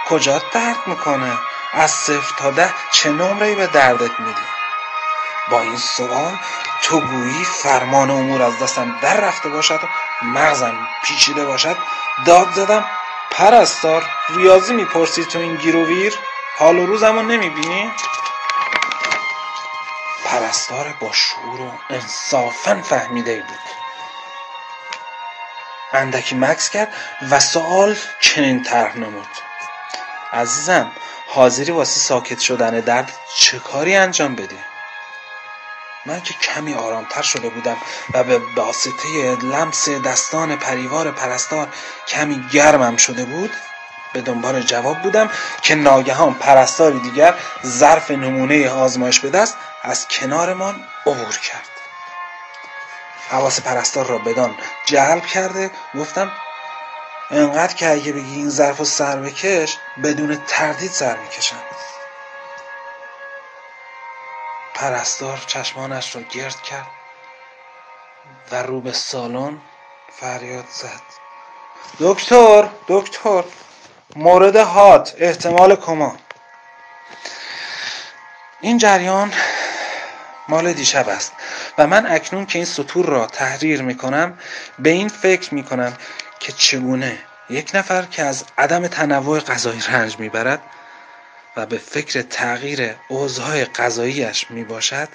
کجا درد می‌کنه؟ از صفر تا ده چه نمره به دردت میدی؟ با این سوال تو گویی فرمان امور از دستم در رفته باشد و مغزم پیچیده باشد. داد زدم پرستار ریاضی می‌پرسی تو این گیروویر حال و روزمو نمی‌بینی؟ پرستار با شعور و انصافا فهمیده بود. اندکی مکس کرد و سوال چنین طرح نمود. عزیزم حاضری واسه ساکت شدن درد چه کاری انجام بدی؟ من که کمی آرامتر شده بودم و به واسطه لمس دستان پریوار پرستار کمی گرمم شده بود به دنبال جواب بودم که ناگهان پرستاری دیگر ظرف نمونه آزمایش به دست از کنارمان عبور کرد. حواس پرستار را بدان جلب کرده. گفتم انقدر که اگه بگی این ظرف و سر بکش بدون تردید سر می‌کشم. پرستار چشمانش را گرد کرد و رو به سالن فریاد زد. دکتر دکتر مورد هات احتمال کما. این جریان مال دیشب است. و من اکنون که این سطور را تحریر می کنم به این فکر می کنم که چگونه یک نفر که از عدم تنوع غذایی رنج می‌برد و به فکر تغییر اوضاع غذاییش می باشد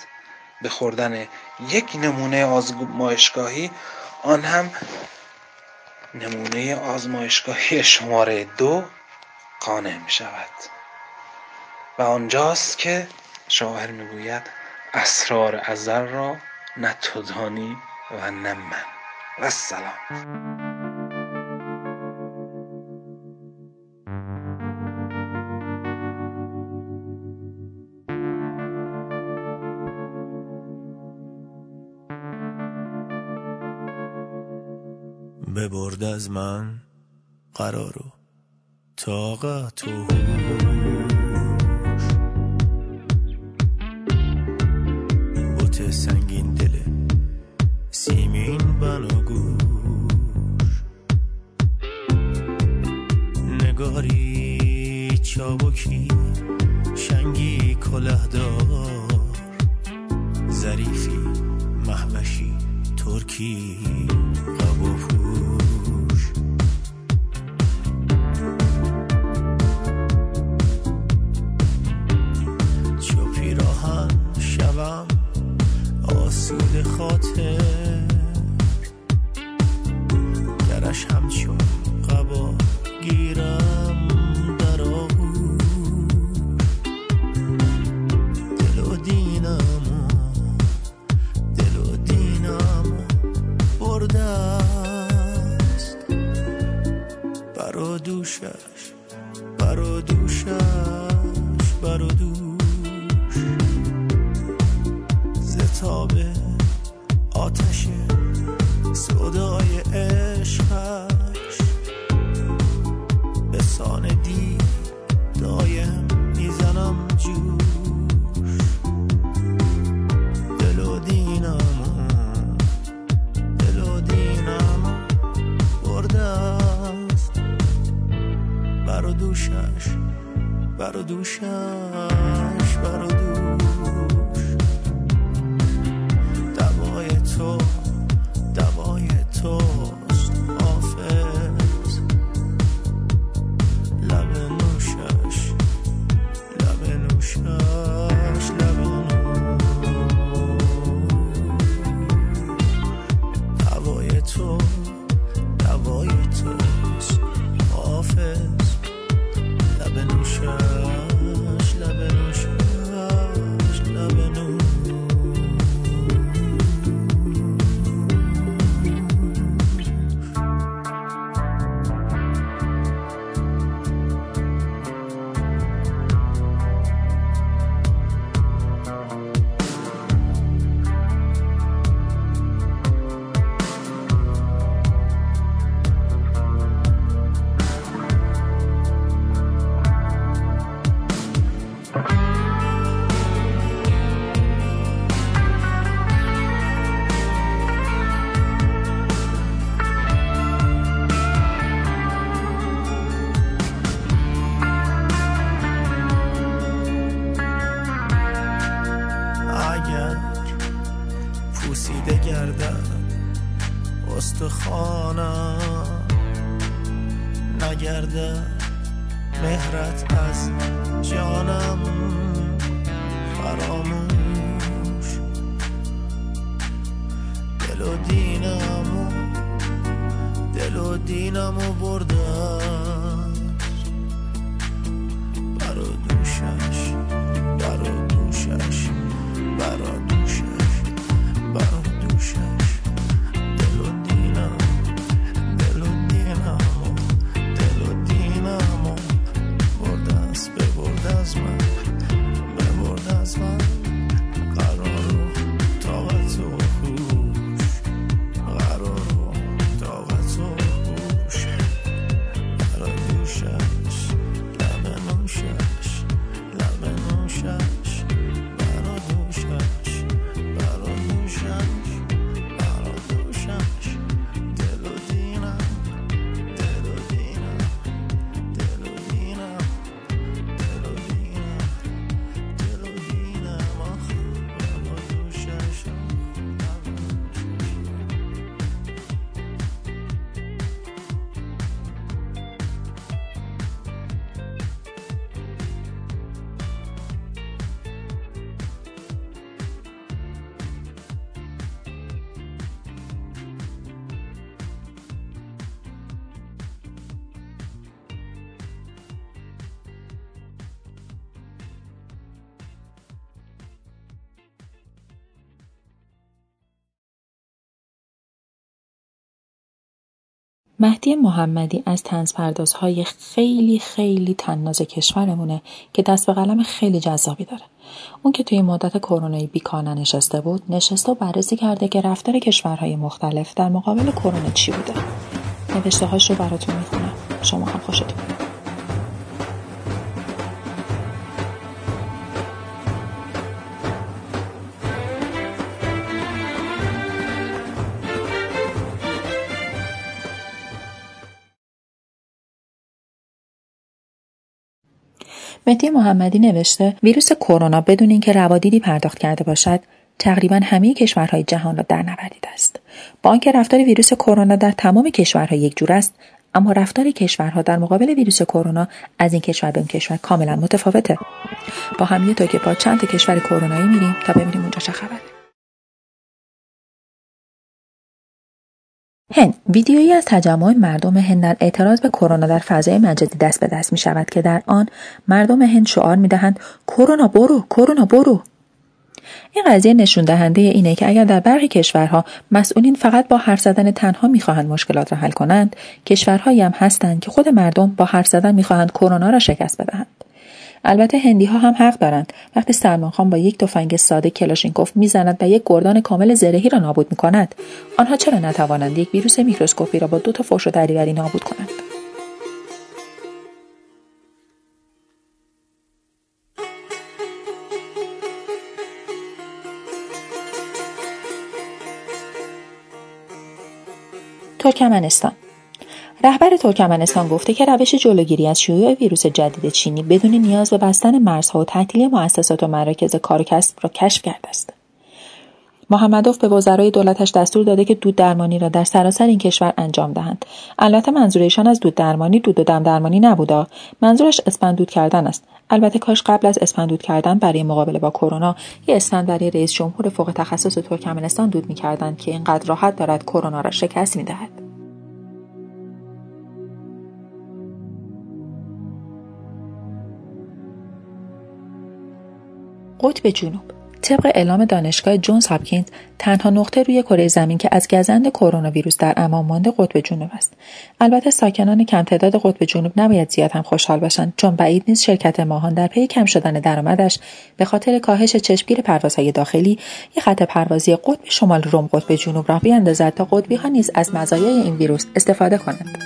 به خوردن یک نمونه آزمایشگاهی آن هم نمونه آزمایشگاهی شماره دو قانع می شود و آنجاست که شاعر می‌گوید اسرار ازل را نه تو دانی و نه من. و ببرد از من قرار و طاقت و سنگین دل سیمین بنا گوش. نگاری چابکی شنگی کلهدار ظریفی محوشی ترکی نگردد خاطر. مهدی محمدی از طنزپردازهای خیلی خیلی تناز کشورمونه که دست به قلم خیلی جذابی داره. اون که توی مدت کرونایی بیکار نشسته بود، نشسته و بررسی کرده که رفتار کشورهای مختلف در مقابل کرونا چی بوده. نوشته هاش رو براتون می‌خونم. شما هم خوشتون مهدی محمدی نوشته ویروس کرونا بدون اینکه روادیدی پرداخت کرده باشد تقریبا همه کشورهای جهان را در نوردیده است. با آنکه رفتار ویروس کرونا در تمام کشورها یک جور است اما رفتار کشورها در مقابل ویروس کرونا از این کشور به اون کشور کاملا متفاوته. با هم یه تا که با چند کشور کرونایی میریم تا ببینیم اونجا چه خبره. هند ویدیویی از تجمع مردم هند در اعتراض به کرونا در فضای مجازی دست به دست می شود که در آن مردم هند شعار می دهند کرونا برو کرونا برو. این قضیه نشون دهنده اینه که اگر در برخی کشورها مسئولین فقط با حرف زدن تنها می‌خواهند مشکلات را حل کنند کشورهایی هم هستند که خود مردم با حرف زدن می‌خواهند کرونا را شکست بدهند. البته هندی ها هم حق دارند. وقتی سلمان خان با یک تفنگ ساده کلاشینکوف می‌زند و یک گردان کامل زرهی را نابود می‌کند آنها چرا نتوانند یک ویروس میکروسکوپی را با دو تا فحش و دریوری نابود کنند؟ ترکمنستان رهبر ترکمنستان گفته که روش جلوگیری از شیوع ویروس جدید چینی بدون نیاز به بستن مرزها و تعطیلی مؤسسات و مراکز کار و کسب را کشف کرده است. محمدوف به وزرای دولتش دستور داده که دود درمانی را در سراسر این کشور انجام دهند. البته منظور ایشان از دود درمانی دود و دم درمانی نبوده. منظورش اسپندود کردن است. البته کاش قبل از اسپندود کردن برای مقابله با کرونا یه اسپند برای رئیس جمهور فوق تخصص ترکمنستان دود می‌کردند که اینقدر راحت دارد کرونا را شکست می‌دهد. قطب جنوب. طبق اعلام دانشگاه جونز هاپکینز تنها نقطه روی کره زمین که از گزند کرونا ویروس در امان مانده قطب جنوب است. البته ساکنان کم تعداد قطب جنوب نباید زیاد هم خوشحال باشند چون بعید نیست شرکت ماهان در پی کم شدن درآمدش به خاطر کاهش چشمگیر پروازهای داخلی یک خط پروازی قطب شمال روم قطب جنوب را بیاندازد تا قطبی ها نیز از مزایای این ویروس استفاده کنند.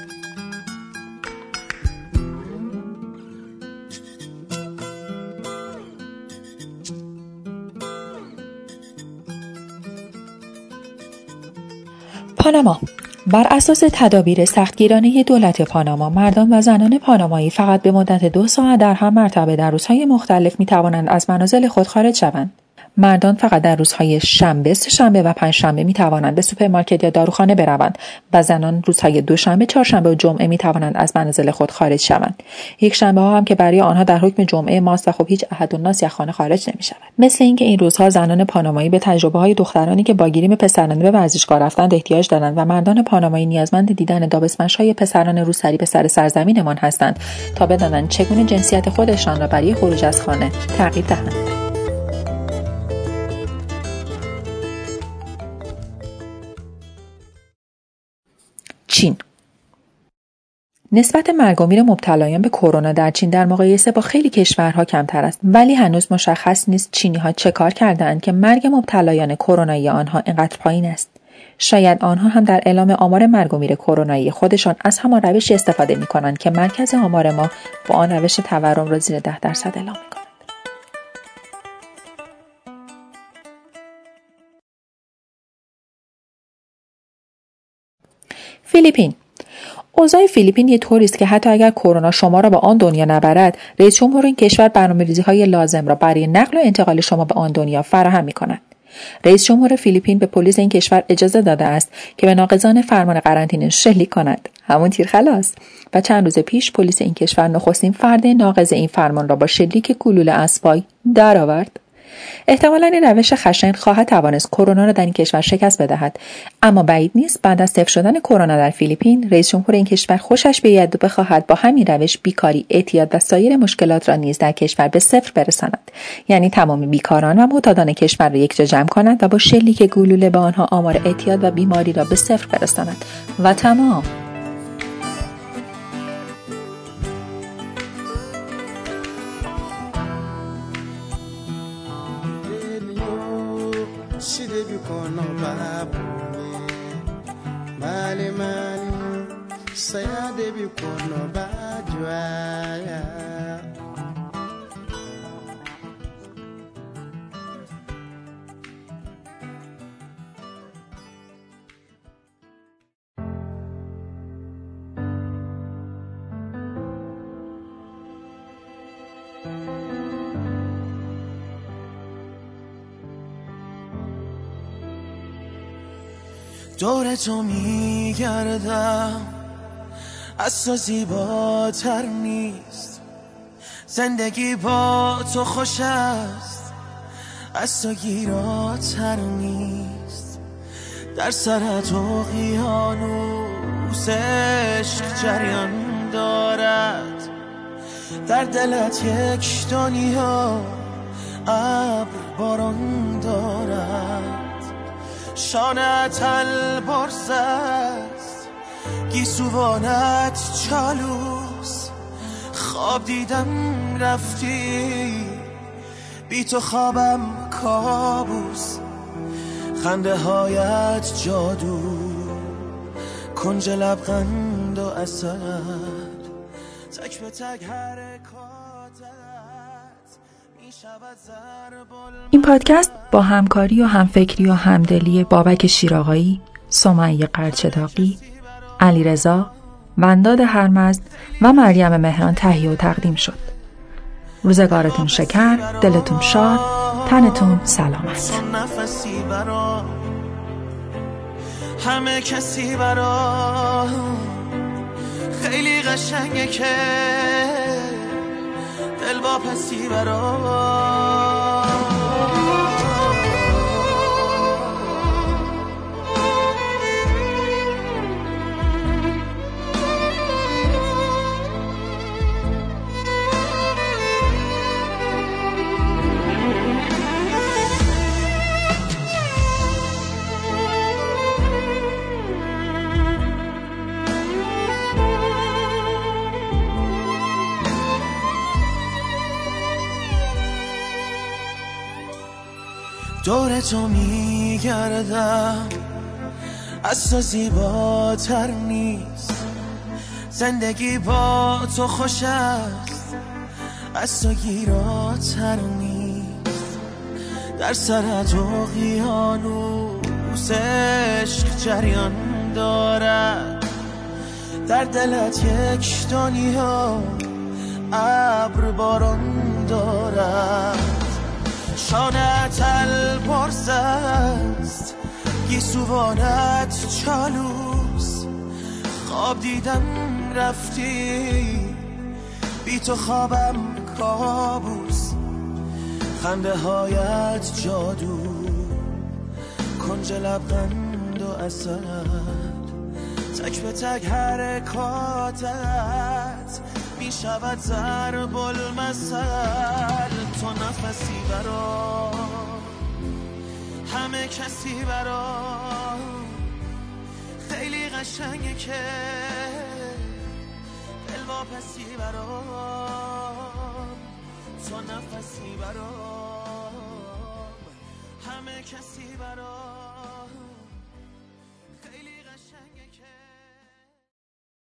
پاناما. بر اساس تدابیر سختگیرانه دولت پاناما مردان و زنان پانامایی فقط به مدت دو ساعت در هر مرتبه در روزهای مختلف می توانند از منازل خود خارج شوند. مردان فقط در روزهای شنبه، سه شنبه و پنج شنبه می توانند به سوپرمارکت یا داروخانه بروند و زنان روزهای دوشنبه، چهارشنبه و جمعه می توانند از منازل خود خارج شوند. یک شنبه ها هم که برای آنها در حکم جمعه ماست و خب هیچ احد الناس از خانه خارج نمی شود. مثل اینکه این روزها زنان پانامایی به تجربه های دخترانی که با گریم پسرانه به ورزشگاه رفتند احتیاج دارند و مردان پانامایی نیازمند دیدن Dubsmash های پسران روسری به سر سرزمینمان هستند تا بدانند چگونه جنسیت خودشان را برای خروج از خانه تغییر دهند. چین. نسبت مرگ و میر مبتلایان به کرونا در چین در مقایسه با خیلی کشورها کمتر است ولی هنوز مشخص نیست چینی ها چه کار کردند که مرگ مبتلایان کرونایی آنها اینقدر پایین است. شاید آنها هم در اعلام آمار مرگ و میر کرونایی خودشان از همان روشی استفاده می کنند که مرکز آمار ما با آن روش تورم را زیر ده درصد اعلام می فیلیپین. اوضاع فیلیپین یه طوری است که حتی اگر کرونا شما را به آن دنیا نبرد رئیس جمهور این کشور برنامه‌ریزی های لازم را برای نقل و انتقال شما به آن دنیا فراهم می کند. رئیس جمهور فیلیپین به پلیس این کشور اجازه داده است که به ناقضان فرمان قرنطینه شلیک کند. همون تیر خلاص. و چند روز پیش پلیس این کشور نخستین فرد ناقض این فرمان را با شلیک گلوله اسبای درآورد. احتمالا این روش خشن خواهد توانست کرونا را در این کشور شکست بدهد. اما بعید نیست بعد از صفر شدن کرونا در فیلیپین رئیس جمهور این کشور خوشش بیاید و بخواهد با همین روش بیکاری اعتیاد و سایر مشکلات را نیز در کشور به صفر برساند. یعنی تمام بیکاران و معتادان کشور را یکجا جمع کند و با شلیک گلوله به آنها آمار اعتیاد و بیماری را به صفر برساند. و تمام. yuko no babu mali mali saya debi ko no bajwa دور تو میگردم. از تو زیباتر نیست. زندگی با تو خوش است. از تو گیراتر نیست. در سرت اقیانوس عشق جریان دارد. در دلت یک دنیا ابر باران دارد. شانت البرز گیسوانت چالوس. خواب دیدم رفتی. بی تو خوابم کابوس. خنده هایت جادو. کنج لبخند و اثر تک به تک این پادکست با همکاری و همفکری و همدلی بابک شیراغایی، سمیه قرچداقی، علیرضا، ونداد هرمزد و مریم مهران تهیه و تقدیم شد. روزگارتون شکر، دلتون شاد، تنتون سلامت. همه کسی برا خیلی قشنگه که دل با دور تو میگردم. از تو زیباتر نیست. زندگی با تو خوش است. از تو گیراتر نیست. در سرت اقیانوس عشق جریان دارد. در دلت یک دنیا ابر باران دارد. شانت سوانت چالوس. خواب دیدم رفتی. بی تو خوابم کابوس. خنده هایت جادو. کنج لبغند و اصد تک به تک حرکاتت. می شود ضرب المثل تو نفسی برا. همه کسی برا. خیلی قشنگه که دل واپسی برا. تو نفسی برا. همه کسی برا.